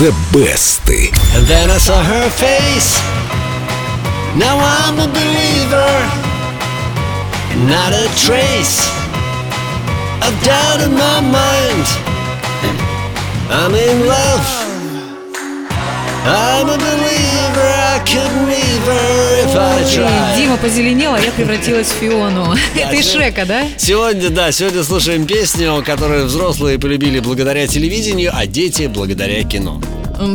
The Best. And then I saw her face. Now I'm a believer. Not a trace of doubt in my mind. I'm in love. I'm a believer. I couldn't leave her if I tried. Дима позеленела, а я превратилась в Фиону. Это из Шрека, да? Сегодня, да, сегодня слушаем песню, которую взрослые полюбили благодаря телевидению, а дети благодаря кино.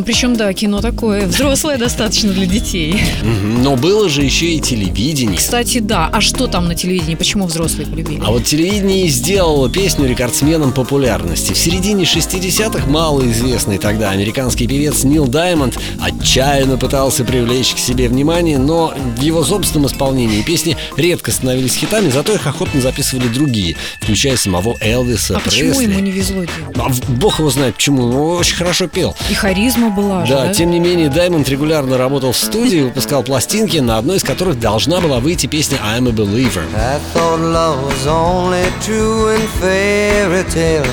Причем, да, кино такое, взрослое достаточно для детей. Но было же еще и телевидение. Кстати, да, а что там на телевидении, почему взрослые полюбили? А вот телевидение сделало песню рекордсменом популярности. В середине 60-х малоизвестный тогда американский певец Нил Даймонд отчаянно пытался привлечь к себе внимание, но в его собственном исполнении песни редко становились хитами, зато их охотно записывали другие, включая самого Элвиса А почему Пресли. ему не везло? А бог его знает почему, он очень хорошо пел. И харизма была же, Да, да? тем не менее, Даймонд регулярно работал в студии, выпускал пластинки, на одной из которых должна была выйти песня I'm a Believer. I thought love was only true in fairy tales.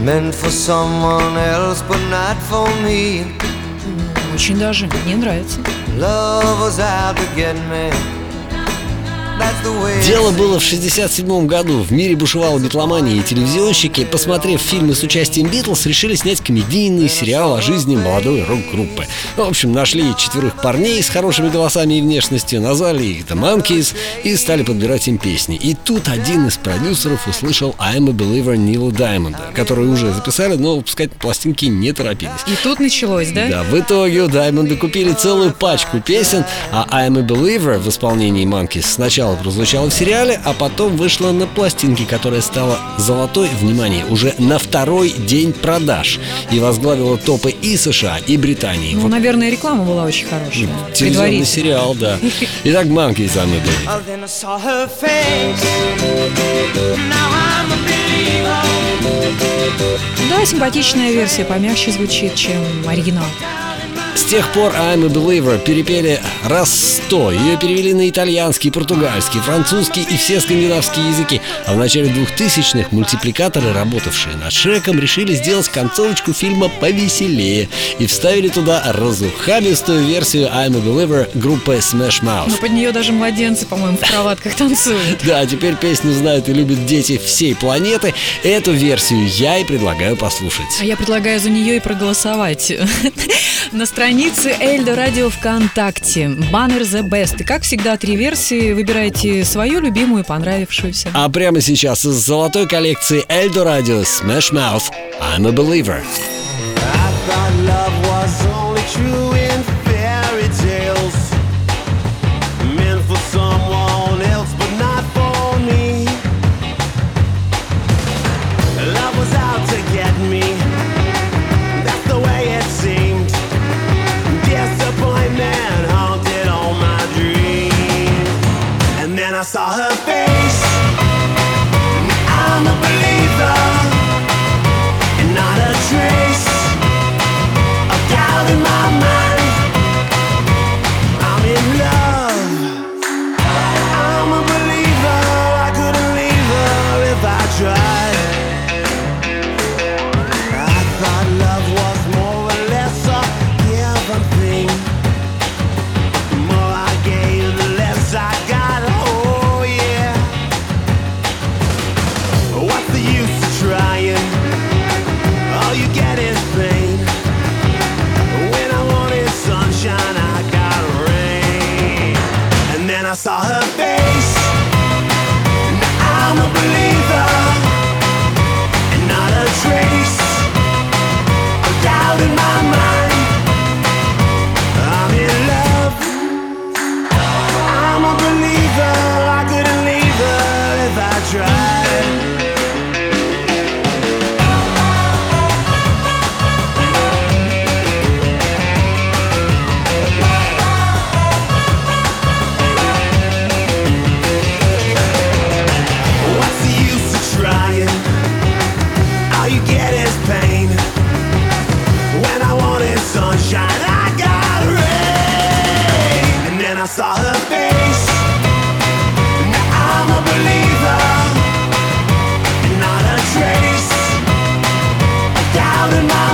Meant for someone else, but not for me. Очень даже, мне нравится. Love was out to get me. Дело было в 67 году. В мире бушевала битломания, и телевизионщики, посмотрев фильмы с участием Битлз, решили снять комедийный сериал о жизни молодой рок-группы. Ну, В общем, нашли четверых парней с хорошими голосами и внешностью, назвали их The Monkeys и стали подбирать им песни. И тут один из продюсеров услышал I'm a Believer Нила Даймонда, который уже записали, но выпускать пластинки не торопились. И тут началось, да? Да, в итоге у Даймонда купили целую пачку песен, а I'm a Believer в исполнении Monkeys сначала прозвучала в сериале, а потом вышла на пластинке, которая стала золотой, внимание, уже на второй день продаж и возглавила топы и США, и Британии. Ну, Вот наверное, реклама была очень хорошая. телевизионный Предварительно. сериал, да. Итак, a believer. Да, симпатичная версия, помягче звучит, чем оригинал. С тех пор I'm a Believer перепели раз сто. Ее перевели на итальянский, португальский, французский и все скандинавские языки. А в начале 2000-х мультипликаторы, работавшие над Шреком, решили сделать концовочку фильма повеселее и вставили туда разухабистую версию I'm a Believer группы Smash Но Mouth. под нее даже младенцы, по-моему, в кроватках танцуют. Да, теперь песню знают и любят дети всей планеты. Эту версию я и предлагаю послушать. А я предлагаю за нее и проголосовать. На странице Эльдо Радио ВКонтакте. Баннер The Best. И как всегда, три версии. Выбирайте свою любимую понравившуюся. А прямо сейчас из золотой коллекции Эльдо Радио Smash Mouth I'm a Believer. I thought love was only true saw her out of my